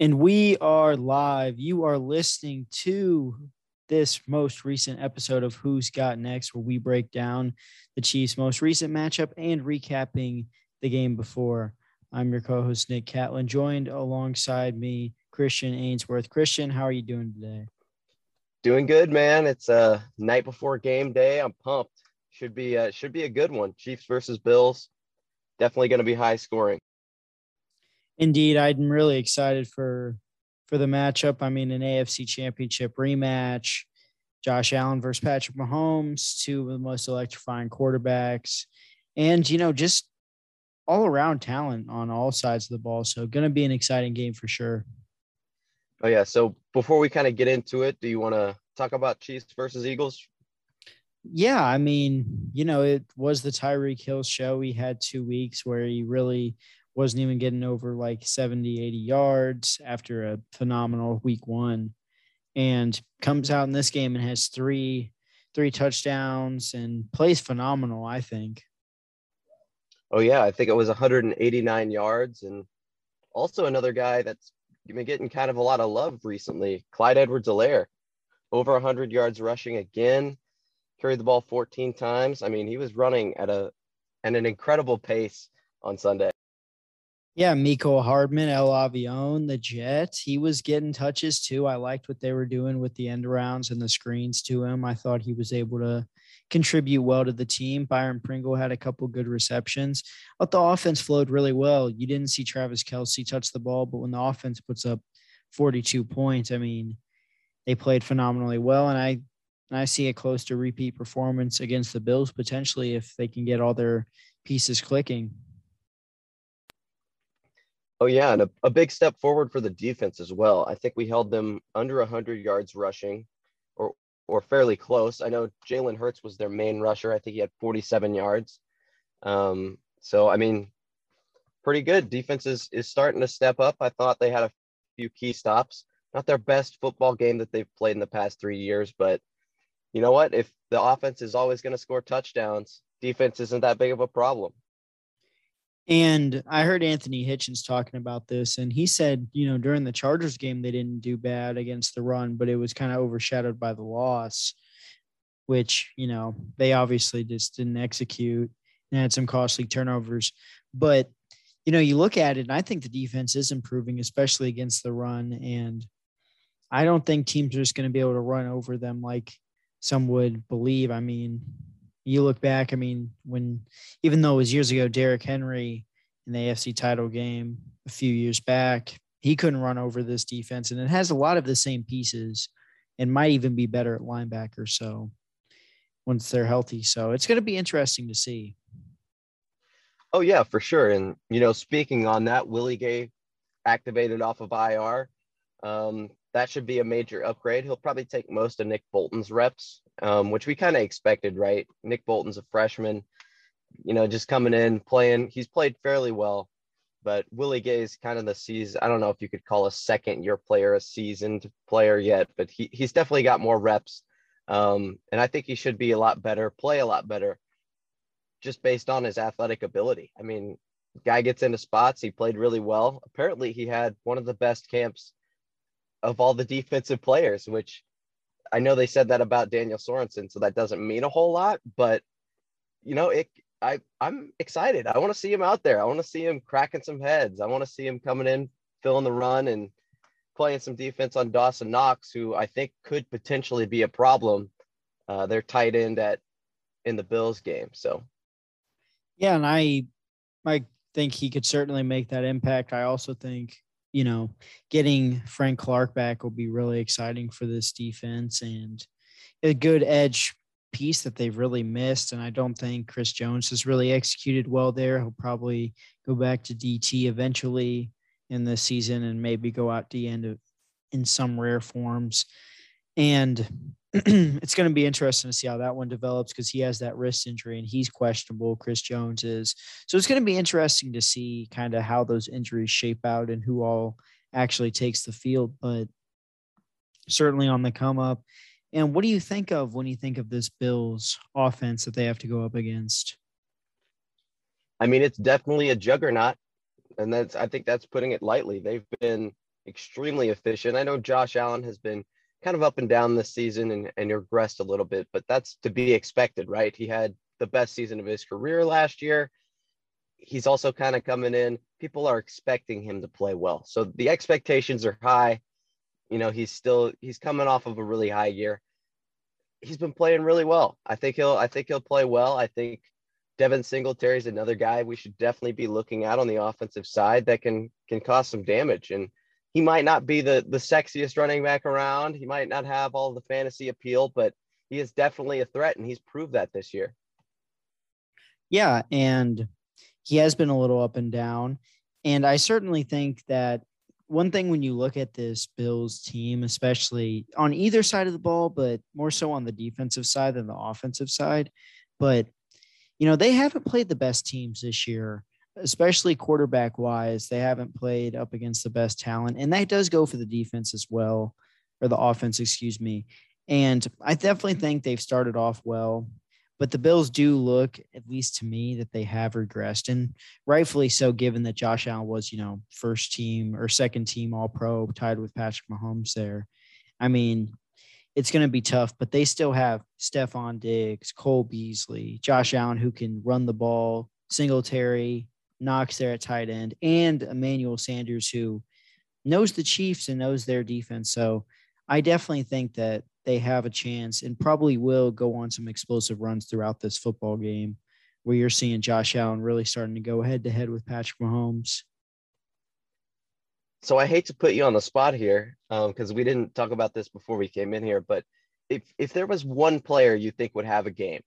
And we are live. You are listening to this most recent episode of Who's Got Next, where we break down the Chiefs' most recent matchup and recapping the game before. I'm your co host, Nick Catlin, joined alongside me, Christian Ainsworth. Christian, how are you doing today? Doing good, man. It's a uh, night before game day. I'm pumped. Should be uh, should be a good one. Chiefs versus Bills. Definitely going to be high scoring. Indeed, I'm really excited for for the matchup. I mean, an AFC Championship rematch. Josh Allen versus Patrick Mahomes, two of the most electrifying quarterbacks, and you know, just all around talent on all sides of the ball. So, going to be an exciting game for sure. Oh yeah. So before we kind of get into it, do you want to talk about Chiefs versus Eagles? Yeah, I mean, you know, it was the Tyreek Hill show. We had two weeks where he really wasn't even getting over like 70, 80 yards after a phenomenal week one. And comes out in this game and has three three touchdowns and plays phenomenal, I think. Oh yeah, I think it was 189 yards and also another guy that's been getting kind of a lot of love recently, Clyde Edwards-Helaire. Over 100 yards rushing again, carried the ball 14 times. I mean, he was running at a at an incredible pace on Sunday. Yeah, Mecole Hardman, El Avion, the Jet. He was getting touches too. I liked what they were doing with the end rounds and the screens to him. I thought he was able to contribute well to the team. Byron Pringle had a couple good receptions. But the offense flowed really well. You didn't see Travis Kelce touch the ball, but when the offense puts up 42 points, I mean, they played phenomenally well. And I and I see a close to repeat performance against the Bills potentially if they can get all their pieces clicking. Oh yeah, and a, a big step forward for the defense as well. I think we held them under 100 yards rushing, or or fairly close. I know Jalen Hurts was their main rusher. I think he had 47 yards. Um, so I mean, pretty good. Defense is is starting to step up. I thought they had a few key stops. Not their best football game that they've played in the past three years, but you know what? If the offense is always going to score touchdowns, defense isn't that big of a problem. And I heard Anthony Hitchens talking about this, and he said, you know, during the Chargers game, they didn't do bad against the run, but it was kind of overshadowed by the loss, which, you know, they obviously just didn't execute and had some costly turnovers. But, you know, you look at it, and I think the defense is improving, especially against the run. And I don't think teams are just going to be able to run over them like some would believe. I mean, you look back, I mean, when even though it was years ago, Derrick Henry in the AFC title game a few years back, he couldn't run over this defense, and it has a lot of the same pieces, and might even be better at linebacker. So once they're healthy, so it's going to be interesting to see. Oh yeah, for sure. And you know, speaking on that, Willie Gay activated off of IR. Um, that should be a major upgrade. He'll probably take most of Nick Bolton's reps, um, which we kind of expected, right? Nick Bolton's a freshman, you know, just coming in, playing. He's played fairly well, but Willie Gay is kind of the season. I don't know if you could call a second year player a seasoned player yet, but he, he's definitely got more reps. Um, and I think he should be a lot better, play a lot better, just based on his athletic ability. I mean, guy gets into spots. He played really well. Apparently, he had one of the best camps of all the defensive players, which I know they said that about Daniel Sorensen, so that doesn't mean a whole lot, but you know, it I I'm excited. I want to see him out there. I want to see him cracking some heads. I want to see him coming in, filling the run and playing some defense on Dawson Knox, who I think could potentially be a problem. Uh, they're tight end at in the Bills game. So yeah, and I I think he could certainly make that impact. I also think you know, getting Frank Clark back will be really exciting for this defense and a good edge piece that they've really missed. And I don't think Chris Jones has really executed well there. He'll probably go back to DT eventually in this season and maybe go out the end of in some rare forms. And it's going to be interesting to see how that one develops because he has that wrist injury and he's questionable. Chris Jones is. So it's going to be interesting to see kind of how those injuries shape out and who all actually takes the field. But certainly on the come up. And what do you think of when you think of this Bills offense that they have to go up against? I mean, it's definitely a juggernaut. And that's, I think that's putting it lightly. They've been extremely efficient. I know Josh Allen has been kind of up and down this season and, and regressed a little bit, but that's to be expected, right? He had the best season of his career last year. He's also kind of coming in. People are expecting him to play well. So the expectations are high. You know, he's still he's coming off of a really high year. He's been playing really well. I think he'll I think he'll play well. I think Devin Singletary is another guy we should definitely be looking at on the offensive side that can can cause some damage. And he might not be the the sexiest running back around. He might not have all the fantasy appeal, but he is definitely a threat, and he's proved that this year. Yeah, and he has been a little up and down. And I certainly think that one thing when you look at this Bills team, especially on either side of the ball, but more so on the defensive side than the offensive side, but you know, they haven't played the best teams this year especially quarterback wise, they haven't played up against the best talent. And that does go for the defense as well, or the offense, excuse me. And I definitely think they've started off well, but the Bills do look, at least to me, that they have regressed. And rightfully so, given that Josh Allen was, you know, first team or second team all pro, tied with Patrick Mahomes there. I mean, it's going to be tough, but they still have Stefon Diggs, Cole Beasley, Josh Allen, who can run the ball, Singletary, Knox there at tight end, and Emmanuel Sanders, who knows the Chiefs and knows their defense. So I definitely think that they have a chance and probably will go on some explosive runs throughout this football game where you're seeing Josh Allen really starting to go head to head with Patrick Mahomes. So I hate to put you on the spot here because um, we didn't talk about this before we came in here, but if if there was one player you think would have a game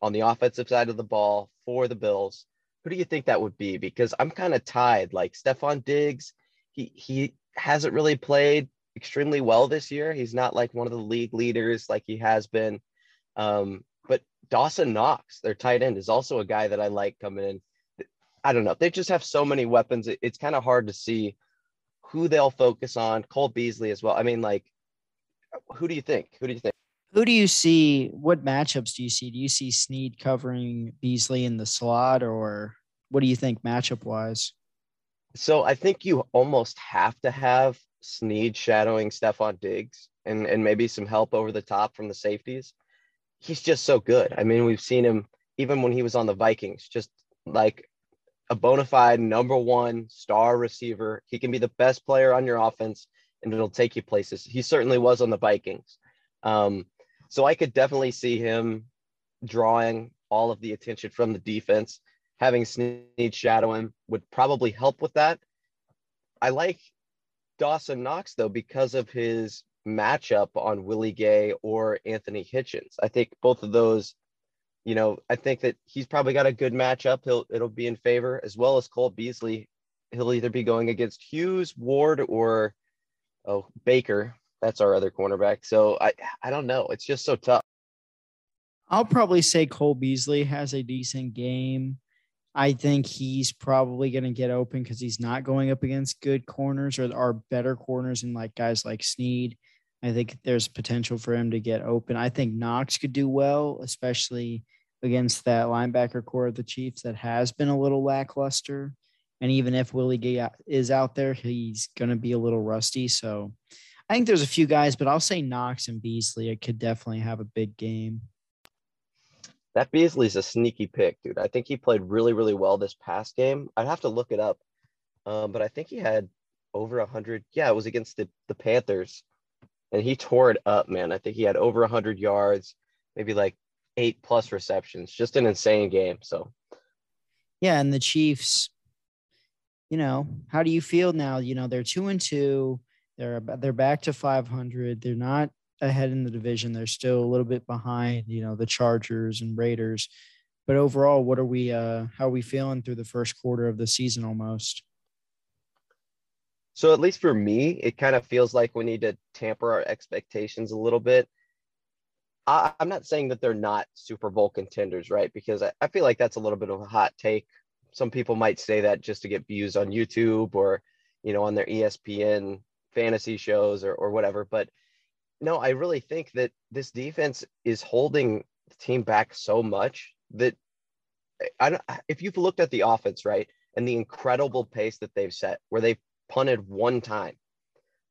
on the offensive side of the ball for the Bills who do you think that would be? Because I'm kind of tied. Like Stefon Diggs, he he hasn't really played extremely well this year. He's not like one of the league leaders like he has been. Um, but Dawson Knox, their tight end, is also a guy that I like coming in. I don't know. They just have so many weapons. it's kind of hard to see who they'll focus on. Cole Beasley as well. I mean, like, who do you think? Who do you think? Who do you see? What matchups do you see? Do you see Sneed covering Beasley in the slot, or what do you think matchup wise? So I think you almost have to have Sneed shadowing Stefon Diggs and, and maybe some help over the top from the safeties. He's just so good. I mean, we've seen him even when he was on the Vikings, just like a bona fide number one star receiver. He can be the best player on your offense and it'll take you places. He certainly was on the Vikings. Um, so I could definitely see him drawing all of the attention from the defense. Having Sneed shadow him would probably help with that. I like Dawson Knox though because of his matchup on Willie Gay or Anthony Hitchens. I think both of those, you know, I think that he's probably got a good matchup. He'll it'll be in favor as well as Cole Beasley. He'll either be going against Hughes, Ward, or oh Baker, that's our other cornerback. So I I don't know. It's just so tough. I'll probably say Cole Beasley has a decent game. I think he's probably going to get open because he's not going up against good corners or are better corners and like guys like Sneed. I think there's potential for him to get open. I think Knox could do well, especially against that linebacker corps of the Chiefs that has been a little lackluster. And even if Willie Gay is out there, he's going to be a little rusty. So I think there's a few guys, but I'll say Knox and Beasley. It could definitely have a big game. That Beasley's a sneaky pick, dude. I think he played really, really well this past game. I'd have to look it up, um, but I think he had over a hundred. Yeah, it was against the the Panthers, and he tore it up, man. I think he had over a hundred yards, maybe like eight plus receptions. Just an insane game. So, yeah, and the Chiefs. You know, how do you feel now? You know, they're two and two they're they're back to 500. They're not ahead in the division. They're still a little bit behind, you know, the Chargers and Raiders. But overall, what are we? Uh, how are we feeling through the first quarter of the season almost? So at least for me, it kind of feels like we need to tamper our expectations a little bit. I, am not saying that they're not Super Bowl contenders, right? Because I, I feel like that's a little bit of a hot take. Some people might say that just to get views on YouTube or, you know, on their ESPN fantasy shows or, or whatever. But no, I really think that this defense is holding the team back so much that I don't, if you've looked at the offense, right, and the incredible pace that they've set, where they've punted one time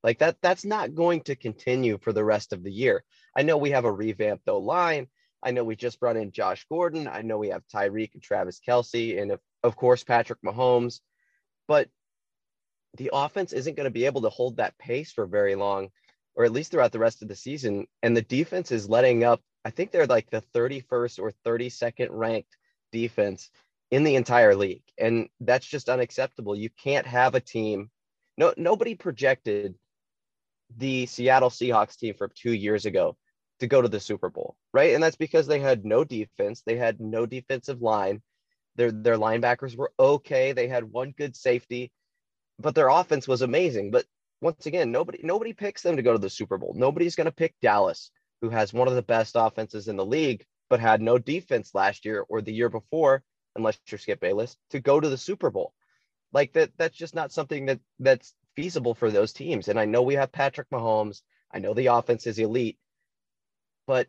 Like that, that's not going to continue for the rest of the year. I know we have a revamped O line. I know we just brought in Josh Gordon. I know we have Tyreek and Travis Kelce, and of, of course Patrick Mahomes. But the offense isn't going to be able to hold that pace for very long, or at least throughout the rest of the season. And the defense is letting up. I think they're like the 31st or 32nd ranked defense in the entire league. And that's just unacceptable. You can't have a team. No, nobody projected the Seattle Seahawks team from two years ago to go to the Super Bowl, right? And that's because they had no defense, they had no defensive line. Their their linebackers were okay. They had one good safety, but their offense was amazing. But once again, nobody nobody picks them to go to the Super Bowl. Nobody's going to pick Dallas, who has one of the best offenses in the league, but had no defense last year or the year before, unless you're Skip Bayless, to go to the Super Bowl. Like that, that's just not something that that's feasible for those teams. And I know we have Patrick Mahomes. I know the offense is elite, but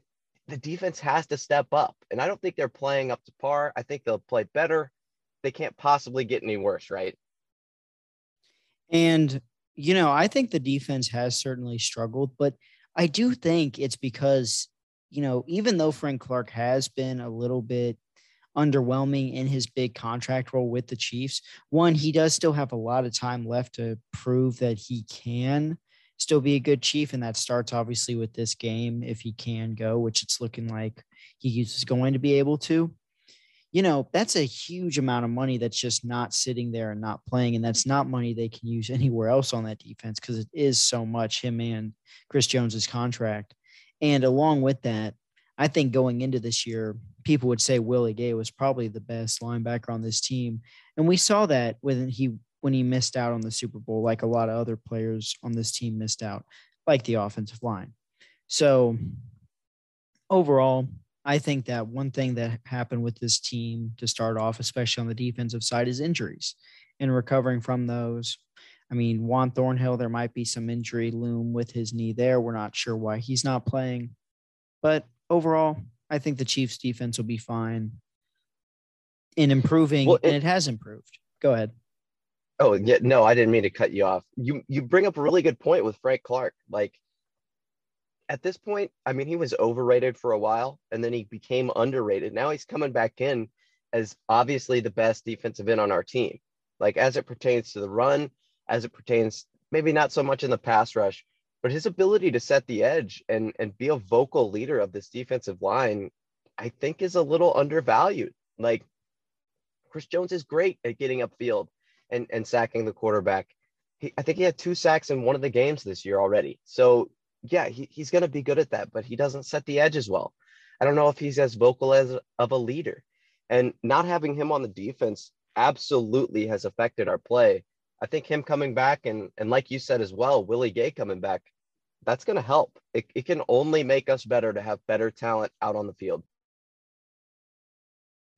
the defense has to step up. And I don't think they're playing up to par. I think they'll play better. They can't possibly get any worse, right? And, you know, I think the defense has certainly struggled, but I do think it's because, you know, even though Frank Clark has been a little bit underwhelming in his big contract role with the Chiefs, one, he does still have a lot of time left to prove that he can still be a good Chief. And that starts obviously with this game if he can go, which it's looking like he is going to be able to you know, that's a huge amount of money that's just not sitting there and not playing. And that's not money they can use anywhere else on that defense because it is so much him and Chris Jones's contract. And along with that, I think going into this year, people would say Willie Gay was probably the best linebacker on this team. And we saw that when he when he missed out on the Super Bowl, like a lot of other players on this team missed out, like the offensive line. So overall, I think that one thing that happened with this team to start off, especially on the defensive side, is injuries and recovering from those. I mean, Juan Thornhill, there might be some injury loom with his knee there. We're not sure why he's not playing. But overall, I think the Chiefs defense will be fine in improving, well, it, and it has improved. Go ahead. Oh, yeah, no, I didn't mean to cut you off. You you bring up a really good point with Frank Clark. Like at this point, I mean, he was overrated for a while and then he became underrated. Now he's coming back in as obviously the best defensive end on our team. Like as it pertains to the run, as it pertains maybe not so much in the pass rush, but his ability to set the edge and and be a vocal leader of this defensive line, I think is a little undervalued. Like Chris Jones is great at getting upfield and and sacking the quarterback. He, I think he had two sacks in one of the games this year already. So yeah, he, he's going to be good at that, but he doesn't set the edge as well. I don't know if he's as vocal as of a leader. And not having him on the defense absolutely has affected our play. I think him coming back and and like you said as well, Willie Gay coming back, that's going to help. It, it can only make us better to have better talent out on the field.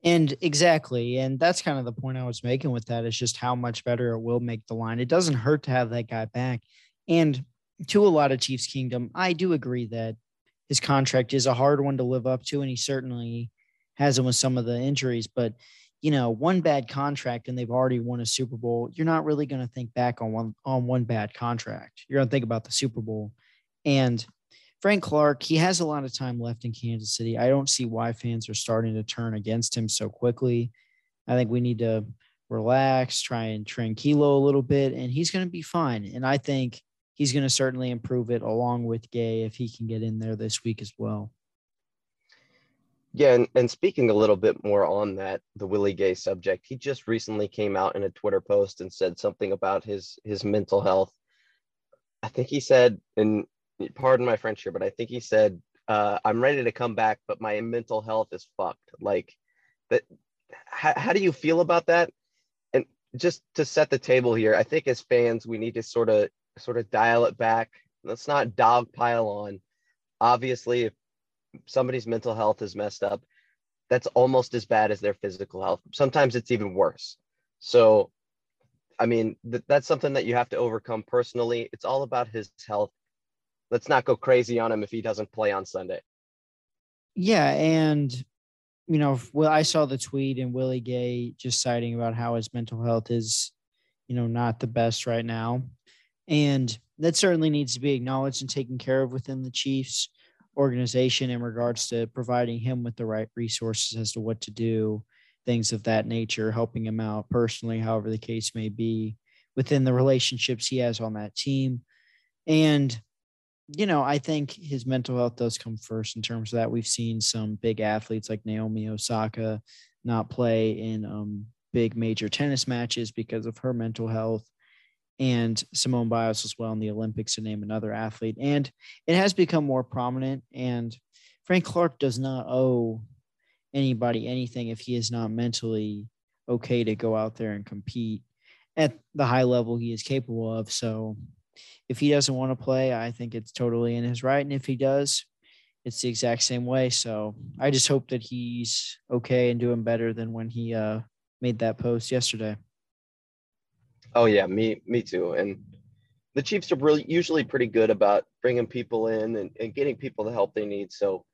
And exactly. And that's kind of the point I was making with that is just how much better it will make the line. It doesn't hurt to have that guy back. And to a lot of Chiefs Kingdom, I do agree that his contract is a hard one to live up to, and he certainly has him with some of the injuries. But you know, one bad contract and they've already won a Super Bowl, you're not really going to think back on one on one bad contract. You're going to think about the Super Bowl. And Frank Clark, he has a lot of time left in Kansas City. I don't see why fans are starting to turn against him so quickly. I think we need to relax, try and tranquilo a little bit, and he's going to be fine. And I think he's going to certainly improve it along with Gay if he can get in there this week as well. Yeah, and, and speaking a little bit more on that, the Willie Gay subject, he just recently came out in a Twitter post and said something about his his mental health. I think he said, and pardon my French here, but I think he said, uh, "I'm ready to come back, but my mental health is fucked." Like that. How, how do you feel about that? And just to set the table here, I think as fans, we need to sort of sort of dial it back. Let's not dog pile on. Obviously, if somebody's mental health is messed up, that's almost as bad as their physical health. Sometimes it's even worse. So, I mean, th- that's something that you have to overcome personally. It's all about his health. Let's not go crazy on him if he doesn't play on Sunday. Yeah. And, you know, well, I saw the tweet and Willie Gay just citing about how his mental health is, you know, not the best right now. And that certainly needs to be acknowledged and taken care of within the Chiefs organization in regards to providing him with the right resources as to what to do, things of that nature, helping him out personally, however the case may be, within the relationships he has on that team. And, you know, I think his mental health does come first in terms of that. We've seen some big athletes like Naomi Osaka not play in um, big major tennis matches because of her mental health and Simone Biles as well in the Olympics to name another athlete. And it has become more prominent. And Frank Clark does not owe anybody anything if he is not mentally okay to go out there and compete at the high level he is capable of. So if he doesn't want to play, I think it's totally in his right. And if he does, it's the exact same way. So I just hope that he's okay and doing better than when he uh, made that post yesterday. Oh yeah, me me too. And the Chiefs are really usually pretty good about bringing people in and, and getting people the help they need. So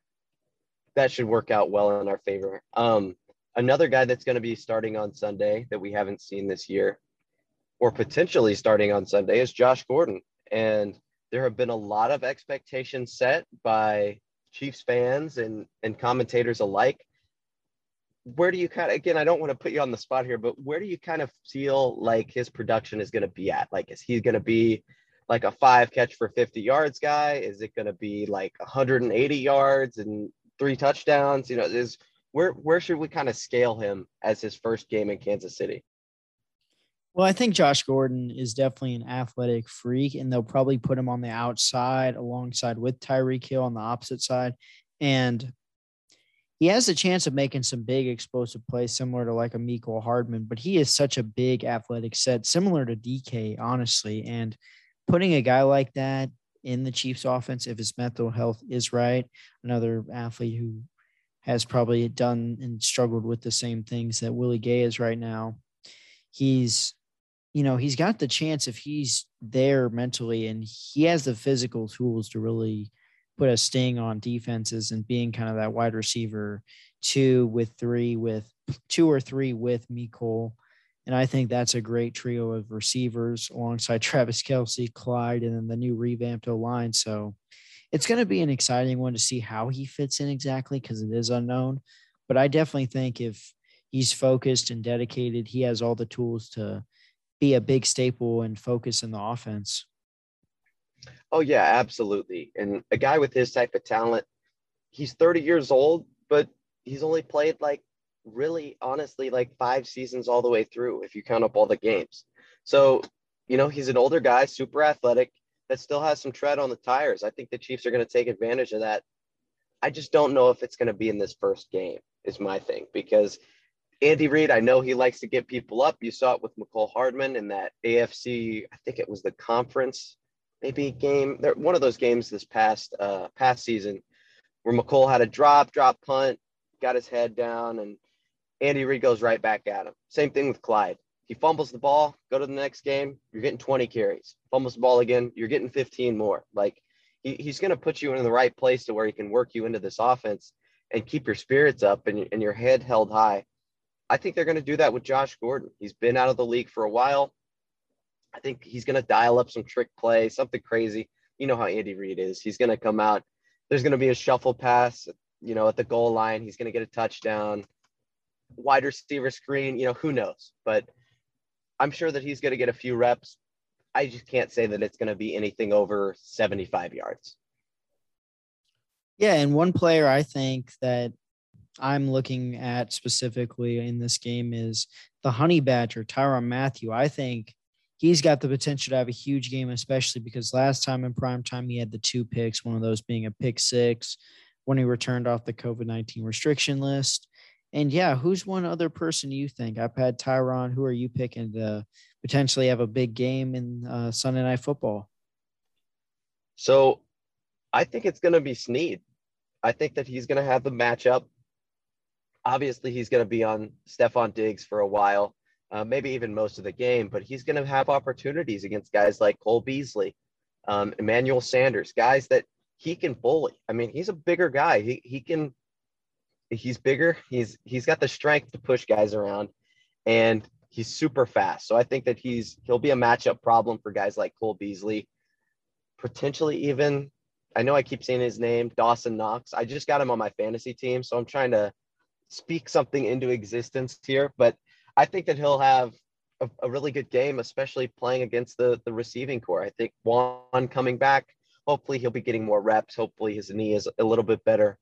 that should work out well in our favor. Um, another guy that's going to be starting on Sunday that we haven't seen this year, or potentially starting on Sunday, is Josh Gordon. And there have been a lot of expectations set by Chiefs fans and and commentators alike where do you kind of again i don't want to put you on the spot here but where do you kind of feel like his production is going to be at? Like is he going to be like a five catch for 50 yards guy? Is it going to be like 180 yards and three touchdowns? You know is where where should we kind of scale him as his first game in kansas city? Well i think josh gordon is definitely an athletic freak and they'll probably put him on the outside alongside with tyreek hill on the opposite side. And he has a chance of making some big explosive plays similar to like a Mecole Hardman, but he is such a big athletic set, similar to DK, honestly. And putting a guy like that in the Chiefs offense, if his mental health is right, another athlete who has probably done and struggled with the same things that Willie Gay is right now. He's, you know, he's got the chance if he's there mentally and he has the physical tools to really put a sting on defenses and being kind of that wide receiver two with three with two or three with Mecole. And I think that's a great trio of receivers alongside Travis Kelce, Clyde, and then the new revamped O line. So it's going to be an exciting one to see how he fits in exactly because it is unknown. But I definitely think if he's focused and dedicated, he has all the tools to be a big staple and focus in the offense. Oh yeah, absolutely. And a guy with his type of talent, he's 30 years old, but he's only played like really honestly like five seasons all the way through if you count up all the games. So, you know, he's an older guy, super athletic that still has some tread on the tires. I think the Chiefs are going to take advantage of that. I just don't know if it's going to be in this first game is my thing because Andy Reid, I know he likes to get people up. You saw it with Mecole Hardman in that AFC, I think it was the conference maybe game one of those games this past uh past season where Mecole had a drop, drop punt, got his head down, and Andy Reid goes right back at him. Same thing with Clyde. He fumbles the ball, go to the next game, you're getting 20 carries. Fumbles the ball again, you're getting 15 more. Like he, he's going to put you in the right place to where he can work you into this offense and keep your spirits up and, and your head held high. I think they're going to do that with Josh Gordon. He's been out of the league for a while. I think he's going to dial up some trick play, something crazy. You know how Andy Reid is. He's going to come out. There's going to be a shuffle pass, you know, at the goal line. He's going to get a touchdown, wide receiver screen. You know, who knows? But I'm sure that he's going to get a few reps. I just can't say that it's going to be anything over 75 yards. Yeah, and one player I think that I'm looking at specifically in this game is the Honey Badger, Tyrann Mathieu. I think he's got the potential to have a huge game, especially because last time in prime time he had the two picks, one of those being a pick six when he returned off the COVID 19 restriction list. And yeah, who's one other person you think? I've had Tyrann. Who are you picking to potentially have a big game in uh, Sunday Night Football? So I think it's going to be Sneed. I think that he's going to have the matchup. Obviously, he's going to be on Stefon Diggs for a while uh, maybe even most of the game, but he's going to have opportunities against guys like Cole Beasley, um, Emmanuel Sanders, guys that he can bully. I mean, he's a bigger guy. He, he can, he's bigger. He's, he's got the strength to push guys around and he's super fast. So I think that he's, he'll be a matchup problem for guys like Cole Beasley. potentially even. I know I keep saying his name, Dawson Knox. I just got him on my fantasy team, so I'm trying to speak something into existence here. But I think that he'll have a, a really good game, especially playing against the the receiving corps. I think Juan coming back, hopefully he'll be getting more reps. Hopefully his knee is a little bit better,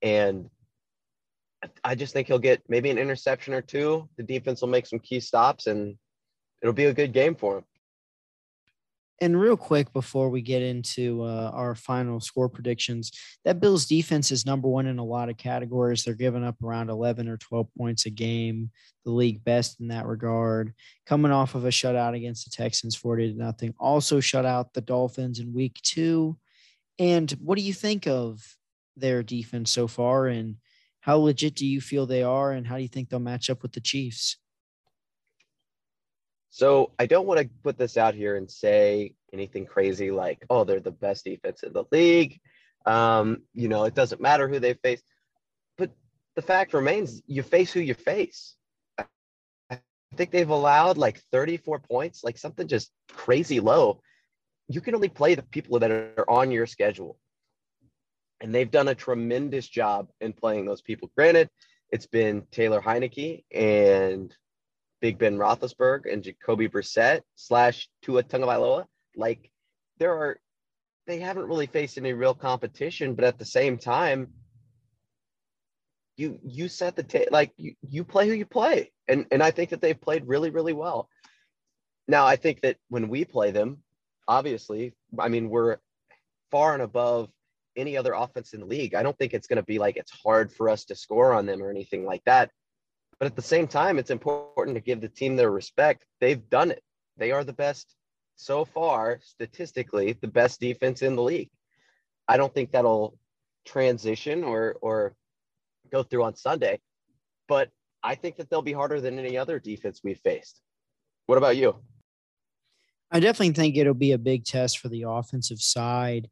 and I just think he'll get maybe an interception or two. The defense will make some key stops, and it'll be a good game for him. And real quick before we get into uh, our final score predictions, that Bills defense is number one in a lot of categories. They're giving up around 11 or 12 points a game, the league best in that regard. Coming off of a shutout against the Texans, 40 to nothing. Also shut out the Dolphins in week two. And what do you think of their defense so far? And how legit do you feel they are? And how do you think they'll match up with the Chiefs? So I don't want to put this out here and say anything crazy like, oh, they're the best defense in the league. Um, you know, it doesn't matter who they face. But the fact remains you face who you face. I think they've allowed like 34 points, like something just crazy low. You can only play the people that are on your schedule. And they've done a tremendous job in playing those people. Granted, it's been Taylor Heinicke and Big Ben Roethlisberger and Jacoby Brissett slash Tua Tagovailoa. Like there are, they haven't really faced any real competition, but at the same time, you you set the ta- like you you play who you play, and and I think that they've played really really well. Now I think that when we play them, obviously, I mean we're far and above any other offense in the league. I don't think it's going to be like it's hard for us to score on them or anything like that. But at the same time, it's important to give the team their respect. They've done it. They are the best so far, statistically, the best defense in the league. I don't think that'll transition or or go through on Sunday, but I think that they'll be harder than any other defense we've faced. What about you? I definitely think it'll be a big test for the offensive side.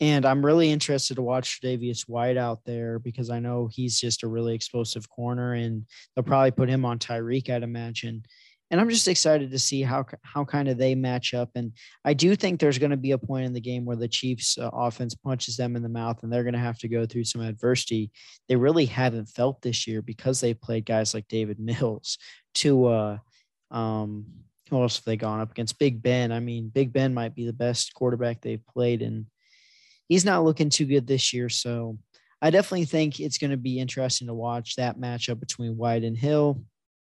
And I'm really interested to watch Davius White out there because I know he's just a really explosive corner, and they'll probably put him on Tyreek, I'd imagine. And I'm just excited to see how how kind of they match up. And I do think there's going to be a point in the game where the Chiefs' uh, offense punches them in the mouth, and they're going to have to go through some adversity they really haven't felt this year because they played guys like Davis Mills to uh, um, who else have they gone up against? Big Ben. I mean, Big Ben might be the best quarterback they've played in he's not looking too good this year. So I definitely think it's going to be interesting to watch that matchup between White and Hill,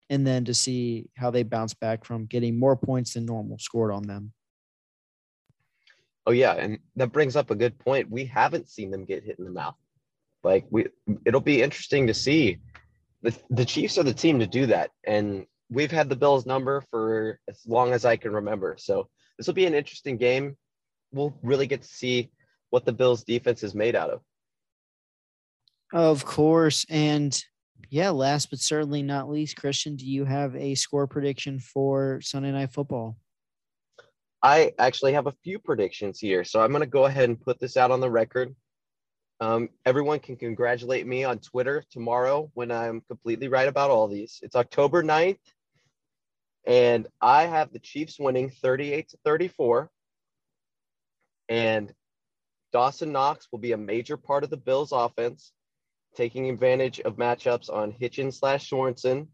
and then to see how they bounce back from getting more points than normal scored on them. Oh yeah, and that brings up a good point. We haven't seen them get hit in the mouth. Like we, it'll be interesting to see. The the Chiefs are the team to do that, and we've had the Bills number for as long as I can remember. So this will be an interesting game. We'll really get to see what the Bills defense is made out of. Of course. And yeah, last but certainly not least, Christian, do you have a score prediction for Sunday Night Football? I actually have a few predictions here. So I'm going to go ahead and put this out on the record. Um, everyone can congratulate me on Twitter tomorrow when I'm completely right about all these. It's October 9th, and I have the Chiefs winning 38 to 34. And Dawson Knox will be a major part of the Bills offense, taking advantage of matchups on Hitchens slash Sorensen.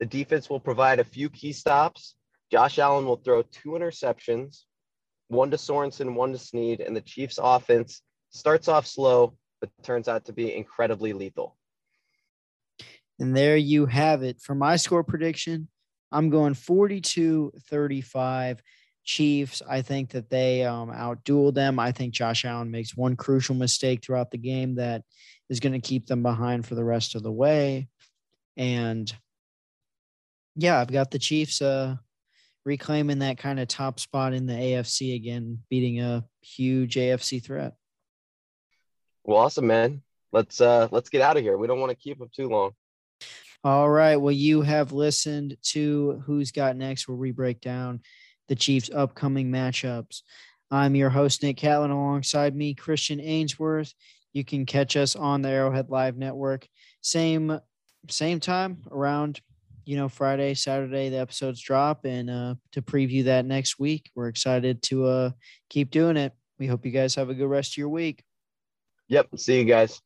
The defense will provide a few key stops. Josh Allen will throw two interceptions, one to Sorensen, one to Sneed, and the Chiefs offense starts off slow, but turns out to be incredibly lethal. And there you have it. For my score prediction, I'm going 42 35. Chiefs. I think that they um, outduel them. I think Josh Allen makes one crucial mistake throughout the game that is going to keep them behind for the rest of the way. And yeah, I've got the Chiefs uh, reclaiming that kind of top spot in the AFC again, beating a huge AFC threat. Well, awesome, man. Let's uh let's get out of here. We don't want to keep them too long. All right. Well, you have listened to Who's Got Next, where we break down the Chiefs' upcoming matchups. I'm your host, Nick Catlin, alongside me, Christian Ainsworth. You can catch us on the Arrowhead Live Network. Same same time around you know, Friday, Saturday, the episodes drop and uh, to preview that next week. We're excited to uh, keep doing it. We hope you guys have a good rest of your week. Yep. See you guys.